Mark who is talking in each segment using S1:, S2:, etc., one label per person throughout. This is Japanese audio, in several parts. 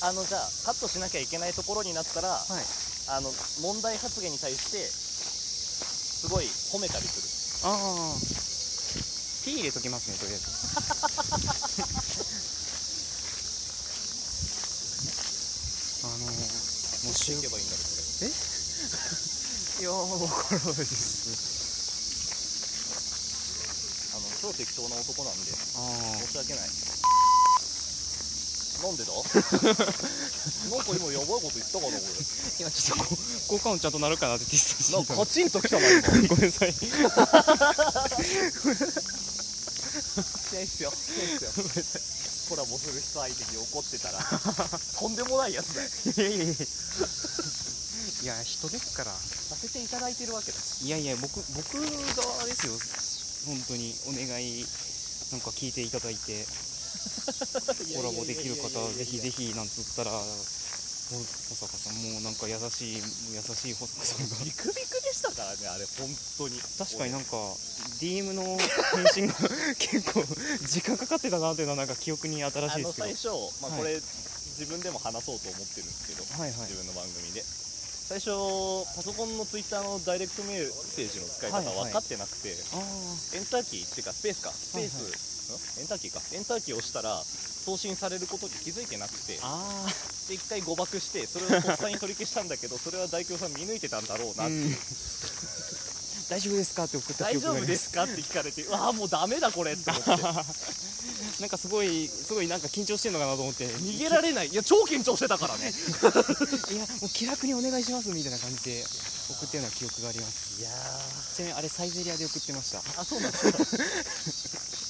S1: あのじゃあカットしなきゃいけないところになったら、
S2: はい。
S1: あの問題発言に対してすごい褒めたりする。
S2: ああ P 入れときますねとりあえず。あのもう週
S1: していけばいいんだろこれ。
S2: いやーわからないです。
S1: あの超適当な男なんで
S2: あ
S1: 申し訳ないなんでだ？なんか今やばいこと言ったかなこれ。
S2: あ今ちょっとこ効果音ちゃんとなるかなってテストしてみた。
S1: なんかカチンときたな今
S2: ごめんなさい。
S1: しないっすよしないっすよコラボする人相手に怒ってたら。とんでもないやつだよ。
S2: いやいやいやいや人ですから。
S1: させていただいてるわけだ。し
S2: いやいや僕僕側ですよ。本当にお願いなんか聞いていただいてコラボできる方ぜひぜひなんつったらほ保坂さんもうなんか優しい優しい保坂さんが。
S1: ビクビクでしたからねあれ本当に。
S2: 確かになんか DM の返信が 結構時間かかってたなっていうのはなんか記憶に新し
S1: あ
S2: いですけど。
S1: の最初、まあ、
S2: はい。
S1: これ、自分でも話そうと思ってるんですけど、
S2: はいはい。
S1: 自分の番組で。最初パソコンのツイッターのダイレクトメッセージの使い方
S2: はいはい
S1: 分かってなくて、
S2: あ
S1: エンターキーっていうかスペースかスペース、
S2: はいはい
S1: んエンターキーか。エンターキーを押したら送信されることに気づいてなくて。
S2: ああ
S1: で一回誤爆してそれをとっさに取り消したんだけどそれは大京さん見抜いてたんだろうな
S2: あ、
S1: って、
S2: う。ん、大丈夫ですかって送った
S1: 大丈夫
S2: 記憶がありま
S1: ですすかって聞かれてうわあもうダメだこれって思って。
S2: なんかすごいすごいなんか緊張してんのかなと思って。
S1: 逃げられない。いや超緊張してたからね。
S2: いやもう気楽にお願いしますみたいな感じで送ったような記憶があります。
S1: いや
S2: ちなみにあれサイゼリアで送ってました。
S1: あそうなんですか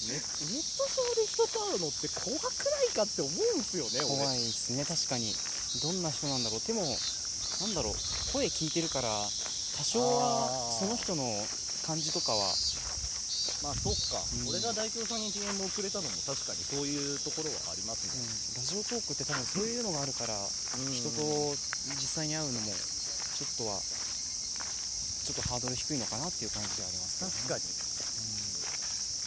S1: ネネット上で人と会うのって怖くないかって思うんすよね俺。
S2: 怖いですね確かに。どんな人なんだろう。でもなんだろう。声聞いてるから多少はその人の感じとかは。
S1: まあそっか、
S2: うん。
S1: 俺が大京さんに DM をくれたのも確かにそういうところはありますね、
S2: ラジオトークって多分そういうのがあるから
S1: うん。
S2: 人と実際に会うのもちょっとはちょっとハードル低いのかなっていう感じではありますね。
S1: 確かに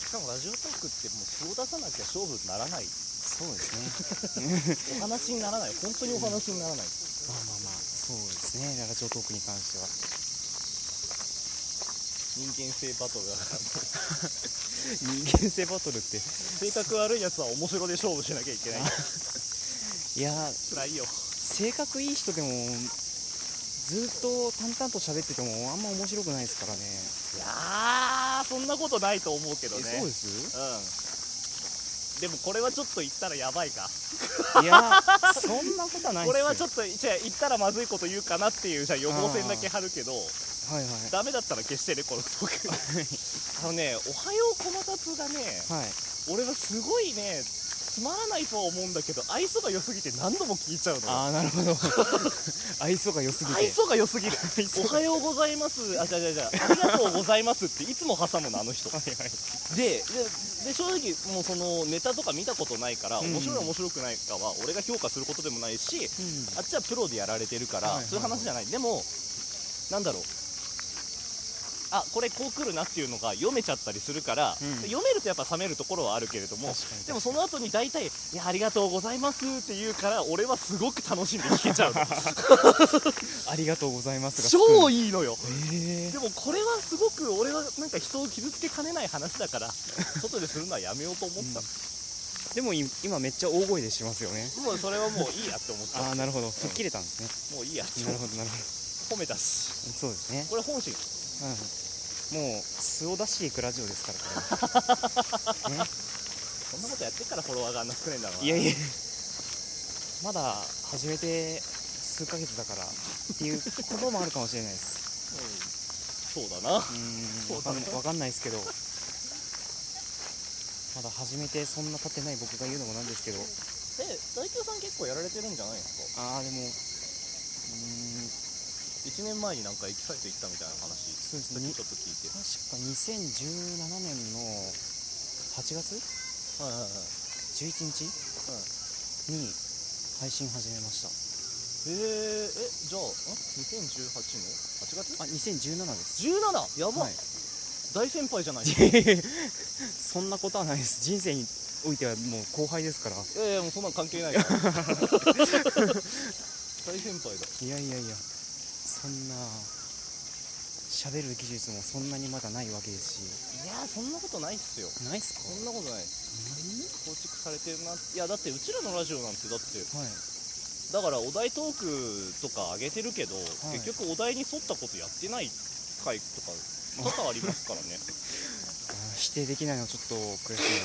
S1: しかもラジオトークってもう素を出さなきゃ勝負にならない。
S2: そうですね。
S1: お話にならない。本当にお話にならない。
S2: まあまあまあ。そうですね。ラジオトークに関しては。
S1: 人間性バトルだから
S2: 人間性バトルって。
S1: 性格悪いやつは面白で勝負しなきゃいけない。
S2: いや
S1: 辛いよ。
S2: 性格いい人でもずっと淡々と喋っててもあんま面白くないですからね。
S1: いやーそんなことないと思うけどね。
S2: えそうです？
S1: うん。でもこれはちょっと言ったらやばいか。
S2: いやそんなことはない
S1: これはちょ
S2: っ
S1: っとじゃあ言ったらまずいこと言うかなっていうじゃあ予防線だけ張るけど
S2: とはいはい。
S1: ダメだったら消してねこのトークあのね「おはようこまたつ」がね
S2: はい。
S1: 俺はすごいねつまらないとは思うんだけど愛想が良すぎて何度も聞いちゃうの
S2: ああなるほど。愛想が良すぎて。
S1: 愛想が良すぎる。おはようございます。あじゃあじゃあじゃあありがとうございますっていつも挟むのあの人。
S2: はいはい。
S1: ででで正直もうそのネタとか見たことないから
S2: うん。
S1: 面白い面白くないかは俺が評価することでもないし
S2: うん。
S1: あっちはプロでやられてるから、
S2: はいはいはい。
S1: そういう話じゃない。でもなんだろうあこれこう来るなっていうのが読めちゃったりするから、
S2: うん。
S1: 読めるとやっぱ冷めるところはあるけれどもでもその後に大体「いやありがとうございます」って言うから俺はすごく楽しんで聞けちゃうの。
S2: ありがとうございますが
S1: 超
S2: い
S1: いいのよ。
S2: え
S1: でもこれはすごく俺はなんか人を傷つけかねない話だから 外でするのはやめようと思ってたの、
S2: でもい今めっちゃ大声でしますよね。
S1: もうそれはもういいやって思っちゃ
S2: ああなるほど。吹っ切れたんですね。
S1: うもういいやって
S2: なるほどなるほ
S1: 褒めたし。
S2: どそうですね。
S1: これ本心。
S2: うんもう素を出していくラジオですからこれ ね。
S1: そんなことやってっからフォロワーがあんな少ないんだろうな。い
S2: やいや。まだ始めて数ヶ月だからっていうこともあるかもしれないです。
S1: うん。そうだな。
S2: うーん。
S1: そうだね
S2: わかんないですけど。まだ始めてそんな経ってない僕が言うのもなんですけど。
S1: え大京さん結構やられてるんじゃないですか？
S2: ああでもうーん
S1: 1年前になんかエキサイト行ったみたいな話
S2: そうですね。
S1: ちょっと聞いて。
S2: 確か2017年の8月？
S1: はいはいはい
S2: 11日？に配信始めました。
S1: えー、えじゃあん？2018の8月？
S2: あ2017です。
S1: 17やば、
S2: はい。
S1: 大先輩じゃない。ですか
S2: そんなことはないです。人生においてはもう後輩ですから。
S1: いやいやもうそんなん関係ないから。大先輩だ。
S2: いやいやいやそんな喋る技術もそんなにまだないわけですし。
S1: いやそんなことないっすよ。
S2: ないっすか？
S1: そんなことない。構築されてるな。いやだってうちらのラジオなんてだって。
S2: はい。
S1: だからお題トークとか上げてるけど、
S2: い。
S1: 結局お題に沿ったことやってない回とか多々ありますからね
S2: 否定できないのちょっと悔しい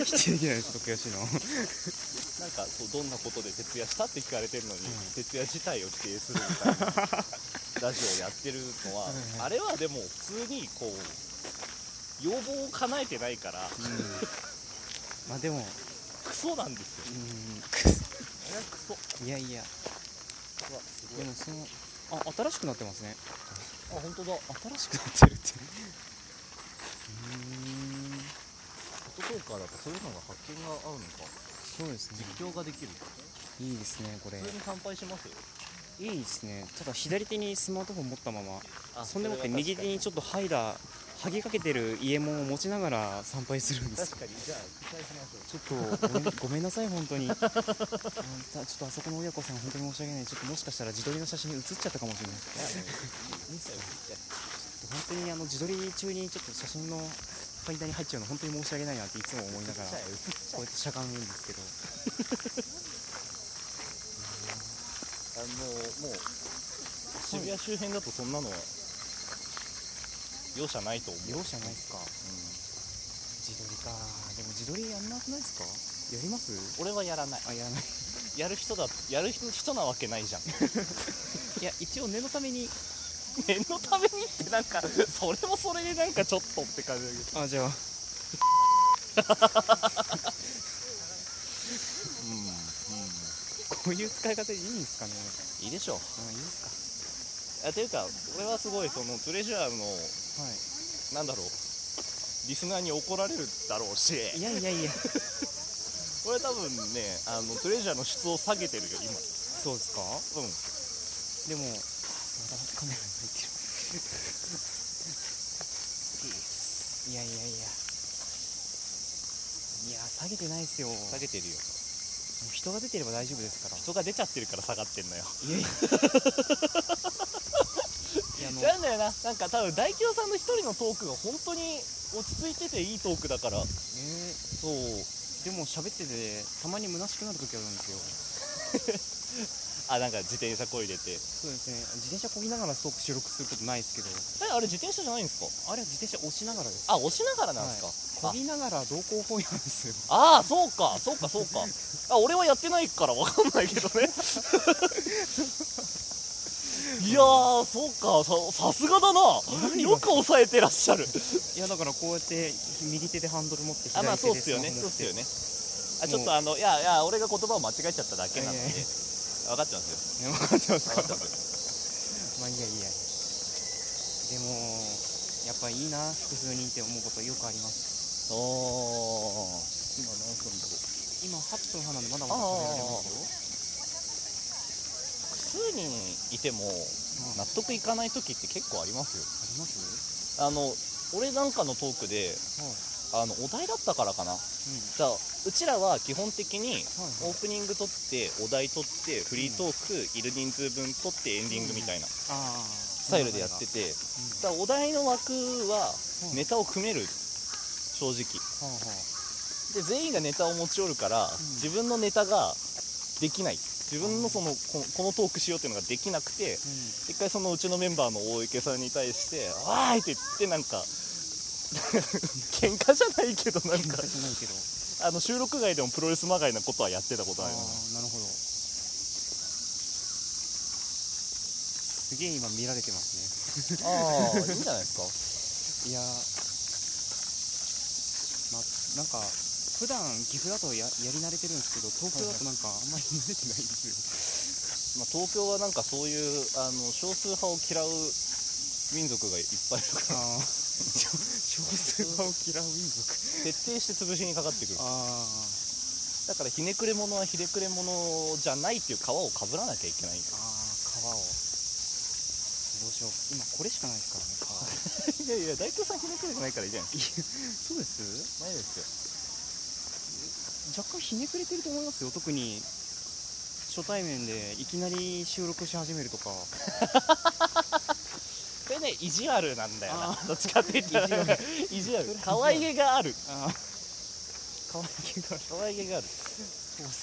S2: な。否定できないのちょっと悔しいな。
S1: なんかそうどんなことで徹夜したって聞かれてるのに、
S2: うん。
S1: 徹夜自体を否定するみたいなラジオをやってるのは、
S2: はいはい
S1: あれはでも普通にこう要望を叶えてないから
S2: うん。まあでも
S1: クソなんですよ。
S2: うん。
S1: あれはクソ。
S2: いやいや。
S1: うわす
S2: でもそのあ新しくなってますね。
S1: あ本当だ。
S2: 新しくなってるってうーん
S1: フォトトーカーだとそういうのが発見が合うのか。
S2: そうですね。
S1: 実況ができる。
S2: いいですねこれ。
S1: 普通に乾杯します？よ
S2: いいですね。ただ左手にスマートフォン持ったまま
S1: あ
S2: そんでもって右手にちょっとハイダー剥ぎかけてる家門を持ちながら参拝するんですよ
S1: 確かに。じゃあ
S2: ちょっとごめん ごめんなさい本当に。ちょっとあそこの親子さん本当に申し訳ない。ちょっともしかしたら自撮りの写真に写っちゃったかもしれない。
S1: いやもういいっすよ。いいっすよ
S2: 本当にあの自撮り中にちょっと写真のファインダーに入っちゃうの本当に申し訳ないなっていつも思いながら こうやってしゃがむんですけど。
S1: あのもう渋谷周辺だとそんなのは容赦ないと思う、
S2: 容赦ないですか？自撮りか。でも自撮りやんなくないですか？やります？
S1: 俺はやらない。
S2: あやらない。
S1: やる人だやる人人なわけないじゃん。
S2: いや一応念のために
S1: 念のためにってなんかそれもそれでなんかちょっとって感じだけど。
S2: あじゃあ。こういう使い方でいいんですかね
S1: うんいいでしょう。
S2: あいいです
S1: あていうか俺はすごいそのトレジャーの
S2: かはい。
S1: なんだろう。リスナーに怒られるだろうし。
S2: いやいやいや。
S1: 俺多分ねあのトレジャーの質を下げてるよ今。
S2: そうですか。
S1: うん。
S2: でもカメラに入ってる。いやいやいや。いや下げてないですよ。も
S1: 下げてるよ。
S2: う人が出てれば大丈夫ですから。
S1: 人が出ちゃってるから下がってんのよ。
S2: いやいや。いやあの。
S1: なんだよななんか多分大京さんの一人のトークが本当に落ち着いてていいトークだから。
S2: え。ー
S1: そう。
S2: でも喋っててたまに虚しくなる時あるんですよ
S1: あなんか自転車こいでて。
S2: そうですね。自転車こぎながらトーク収録することないですけど。
S1: えあれ自転車じゃないんですか？
S2: あれは自転車押しながらです。
S1: あ押しながらなんですか、
S2: こぎながら同行本屋なんですよ。
S1: ああそうか。そうかそうか。あ俺はやってないからわかんないけどね。いやーそうか。ささすがだな。よく抑えてらっしゃる。
S2: いやだからこうやって右手でハンドル持って
S1: あまあそうっすよね。そうっすよね。あちょっとあのいやいや俺が言葉を間違えちゃっただけなので。
S2: いやいや
S1: 分かってますよ。
S2: 分かってますか？
S1: 分かってます。
S2: まあいいやいいや。でもやっぱいいな複数人って思うことよくあります。
S1: おお今何分だろう
S2: 今8分半なんでまだまだ喋られます
S1: 複数人いても
S2: よ
S1: 納得いかない時って結構ありますよ。
S2: あります？
S1: あの俺なんかのトークで
S2: はい
S1: あのお題だったからかな。
S2: うん。
S1: じゃあうちらは基本的に
S2: はい
S1: オープニング撮ってお題撮ってフリートークいる人数分撮ってエンディングみたいなスタイルでやってて。だからお題の枠は
S2: うん。
S1: ネタを組める。正直。で全員がネタを持ち寄るから
S2: ん。
S1: 自分のネタができない。自分のそのここのトークしようっていうのができなくて
S2: う
S1: 一回そのうちのメンバーの大池さんに対して「わーい!」って言ってなんか喧嘩じゃないけどなん
S2: ん
S1: か
S2: じゃないけど。
S1: あの収録外でもプロレスまがいなことはやってたこと
S2: あ
S1: るよね。
S2: なるほど。すげえ今見られてますね。
S1: ああいいんじゃないですか？
S2: いやまなんか普段岐阜だとややり慣れてるんですけど東京だとなんかあんまり慣れてないんですよ。
S1: まあ、東京はなんかそういうあの少数派を嫌う民族がいっぱいいるから
S2: 少数派を嫌う民族。
S1: 徹底して潰しにかかってくる。
S2: あ
S1: だからひねくれ者はひねくれ者じゃないっていう皮をかぶらなきゃいけない。んだ
S2: あああ川を。どうしよう。今これしかないですからね川
S1: いやいや大京さんひねくれてないからいいじゃないです
S2: そうです。
S1: かないですよ。
S2: 若干ひねくれてると思いますよ特に。初対面でいきなり収録し始めるとか
S1: ね意地悪なんだよな。
S2: あ
S1: どっちかって言ったら 意地悪。可愛げがある。
S2: あー。可愛げがある。
S1: 可愛げがある。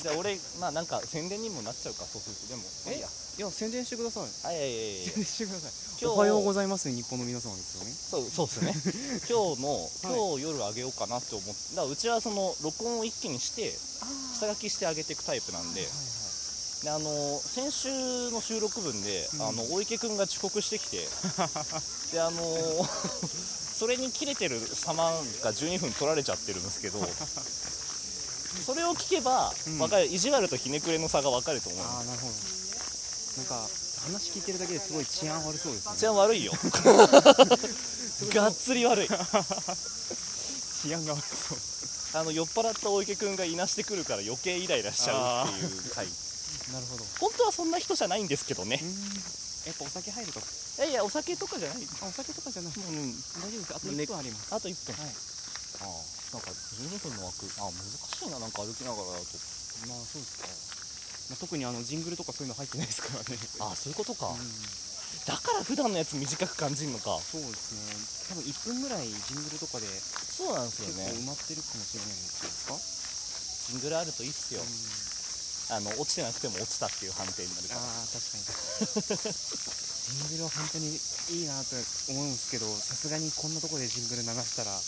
S1: じゃあ俺まあなんか宣伝にもなっちゃうかそうすると。でもまあいいや。
S2: いや宣伝してください。
S1: あいやいやい
S2: 宣伝してください。
S1: 今日
S2: おはようございます日本の皆様ですよね。
S1: そうそうですね。今日の今日夜あげようかなって思ってだからうちはその録音を一気にして下書きしてあげていくタイプなんでであの先週の収録分で、
S2: うん。
S1: あの大池君が遅刻してきて であの それに切れてる様が12分取られちゃってるんですけどそれを聞けば、
S2: うん。
S1: わかる意地悪とひねくれの差が分かると思いま
S2: ああなるほど。なんか話聞いてるだけですごい治安悪そうですね。
S1: す治安悪いよ。がっつり悪い。
S2: 治安が悪そう。
S1: あの酔っ払った大池君がいなしてくるから余計イライラしちゃうっていう回
S2: なるほど。
S1: 本当はそんな人じゃないんですけどね。
S2: やっぱお酒入ると
S1: いやいやお酒とかじゃない。
S2: あお酒とかじゃない。
S1: うん
S2: 大丈夫です。あと
S1: ね
S2: 1分あります。
S1: あと1分。
S2: はい。
S1: ああなんか12分の枠。あ難しいななんか歩きながらだと。
S2: まあそうですか、まあ、特にあのジングルとかそういうの入ってないですからね。
S1: ああそういうことか、
S2: うん。
S1: だから普段のやつ短く感じるのか。
S2: そうですね。多分1分ぐらいジングルとかで
S1: そうなんですよ
S2: 結構
S1: ね
S2: 埋まってるかもしれないんですか、
S1: ジングルあるといいっすよ、
S2: うん
S1: あの落ちてなくても落ちたっていう判定になるから。
S2: ああ確かに。確かにジングルは本当にいいなと思うんですけどさすがにこんなとこでジングル流したら。あ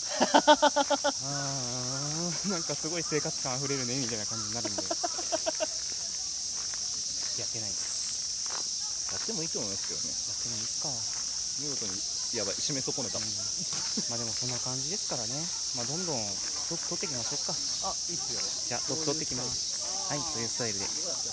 S2: ーなんかすごい生活感あふれるねみたいな感じになるんで。やってないです。
S1: やってもいいと思いますけどね。
S2: やってないですか。
S1: 見事にやばい締め損ねた、
S2: まあでもそんな感じですからね。まあどんどんと取っていきましょうか。
S1: あいいっすよ。
S2: じゃあ取ってきますはいそういうスタイルで。